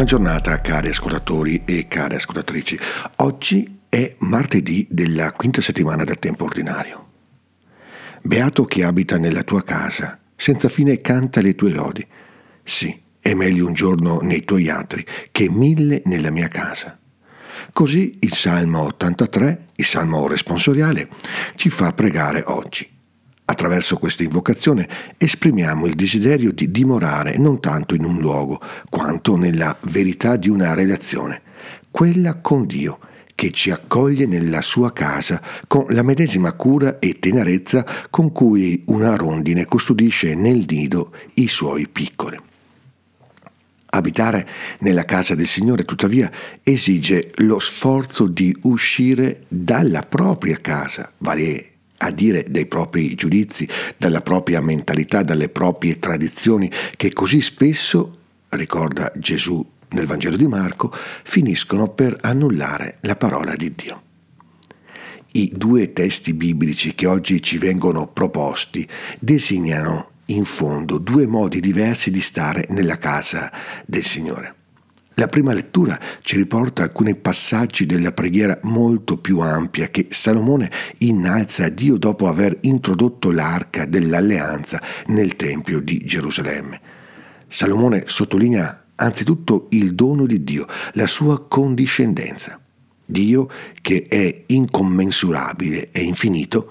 Buona giornata cari ascoltatori e care ascoltatrici. Oggi è martedì della quinta settimana del tempo ordinario. Beato chi abita nella tua casa, senza fine canta le tue lodi. Sì, è meglio un giorno nei tuoi atri che mille nella mia casa. Così il Salmo 83, il Salmo responsoriale, ci fa pregare oggi. Attraverso questa invocazione esprimiamo il desiderio di dimorare non tanto in un luogo, quanto nella verità di una relazione, quella con Dio, che ci accoglie nella sua casa con la medesima cura e tenerezza con cui una rondine custodisce nel nido i suoi piccoli. Abitare nella casa del Signore, tuttavia, esige lo sforzo di uscire dalla propria casa, vale a dire dei propri giudizi, dalla propria mentalità, dalle proprie tradizioni, che così spesso, ricorda Gesù nel Vangelo di Marco, finiscono per annullare la parola di Dio. I due testi biblici che oggi ci vengono proposti designano in fondo due modi diversi di stare nella casa del Signore. La prima lettura ci riporta alcuni passaggi della preghiera molto più ampia che Salomone innalza a Dio dopo aver introdotto l'arca dell'alleanza nel Tempio di Gerusalemme. Salomone sottolinea anzitutto il dono di Dio, la sua condiscendenza. Dio che è incommensurabile e infinito,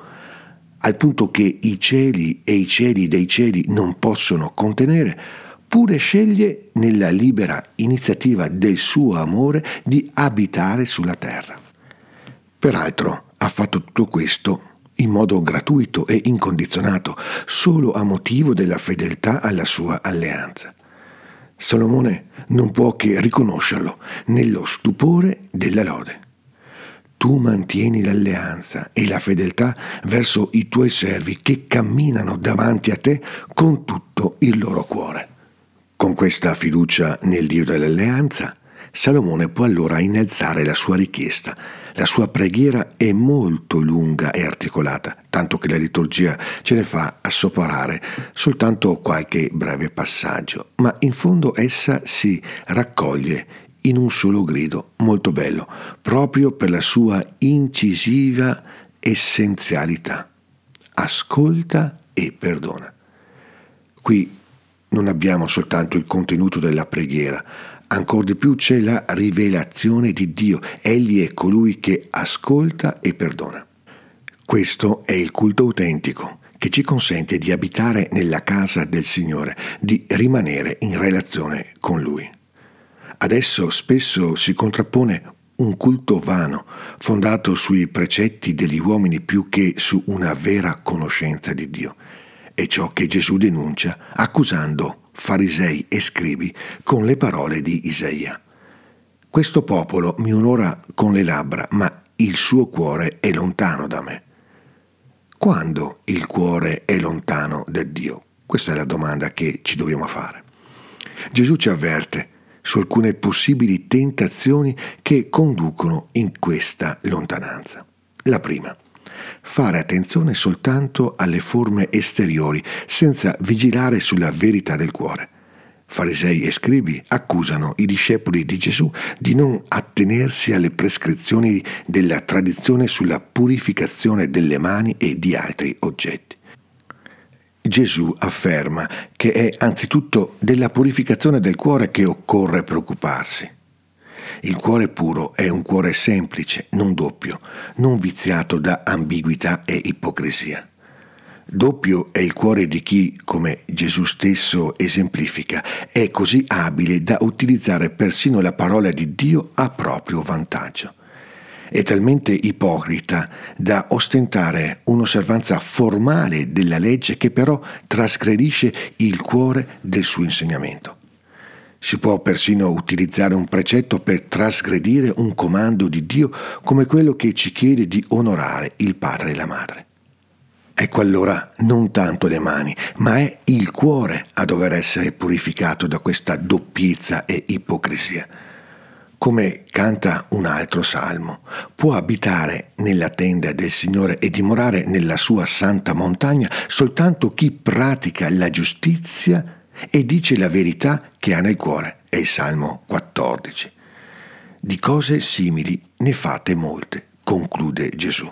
al punto che i cieli e i cieli dei cieli non possono contenere, pure sceglie nella libera iniziativa del suo amore di abitare sulla terra. Peraltro ha fatto tutto questo in modo gratuito e incondizionato, solo a motivo della fedeltà alla sua alleanza. Salomone non può che riconoscerlo nello stupore della lode. Tu mantieni l'alleanza e la fedeltà verso i tuoi servi che camminano davanti a te con tutto il loro cuore. Con questa fiducia nel Dio dell'alleanza, Salomone può allora innalzare la sua richiesta. La sua preghiera è molto lunga e articolata, tanto che la liturgia ce ne fa assoporare soltanto qualche breve passaggio, ma in fondo essa si raccoglie in un solo grido, molto bello, proprio per la sua incisiva essenzialità. Ascolta e perdona. Qui non abbiamo soltanto il contenuto della preghiera, ancora di più c'è la rivelazione di Dio. Egli è colui che ascolta e perdona. Questo è il culto autentico che ci consente di abitare nella casa del Signore, di rimanere in relazione con Lui. Adesso spesso si contrappone un culto vano, fondato sui precetti degli uomini più che su una vera conoscenza di Dio. È ciò che Gesù denuncia accusando farisei e scribi con le parole di Isaia. Questo popolo mi onora con le labbra, ma il suo cuore è lontano da me. Quando il cuore è lontano da Dio? Questa è la domanda che ci dobbiamo fare. Gesù ci avverte su alcune possibili tentazioni che conducono in questa lontananza. La prima fare attenzione soltanto alle forme esteriori, senza vigilare sulla verità del cuore. Farisei e scribi accusano i discepoli di Gesù di non attenersi alle prescrizioni della tradizione sulla purificazione delle mani e di altri oggetti. Gesù afferma che è anzitutto della purificazione del cuore che occorre preoccuparsi. Il cuore puro è un cuore semplice, non doppio, non viziato da ambiguità e ipocrisia. Doppio è il cuore di chi, come Gesù stesso esemplifica, è così abile da utilizzare persino la parola di Dio a proprio vantaggio. È talmente ipocrita da ostentare un'osservanza formale della legge che però trasgredisce il cuore del suo insegnamento. Si può persino utilizzare un precetto per trasgredire un comando di Dio come quello che ci chiede di onorare il padre e la madre. Ecco allora non tanto le mani, ma è il cuore a dover essere purificato da questa doppiezza e ipocrisia. Come canta un altro salmo, può abitare nella tenda del Signore e dimorare nella sua santa montagna soltanto chi pratica la giustizia e dice la verità che ha nel cuore. è il Salmo 14. Di cose simili ne fate molte, conclude Gesù.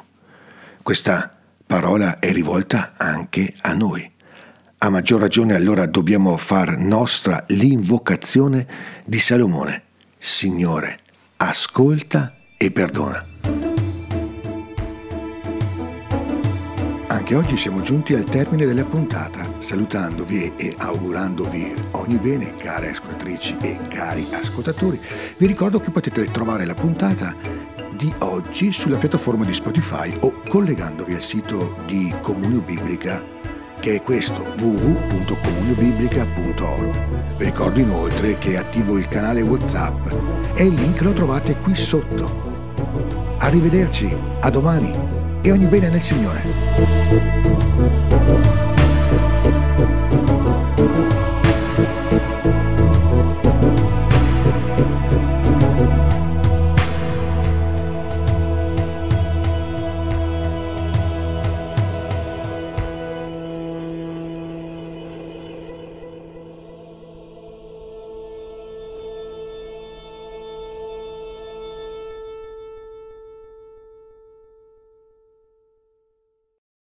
Questa parola è rivolta anche a noi. A maggior ragione allora dobbiamo far nostra l'invocazione di Salomone. Signore, ascolta e perdona. Anche oggi siamo giunti al termine della puntata, salutandovi e augurandovi ogni bene, care ascoltatrici e cari ascoltatori. Vi ricordo che potete trovare la puntata di oggi sulla piattaforma di Spotify o collegandovi al sito di Comunio Biblica che è questo www.comuniobiblica.org. Vi ricordo inoltre che attivo il canale WhatsApp e il link lo trovate qui sotto. Arrivederci, a domani e ogni bene nel Signore.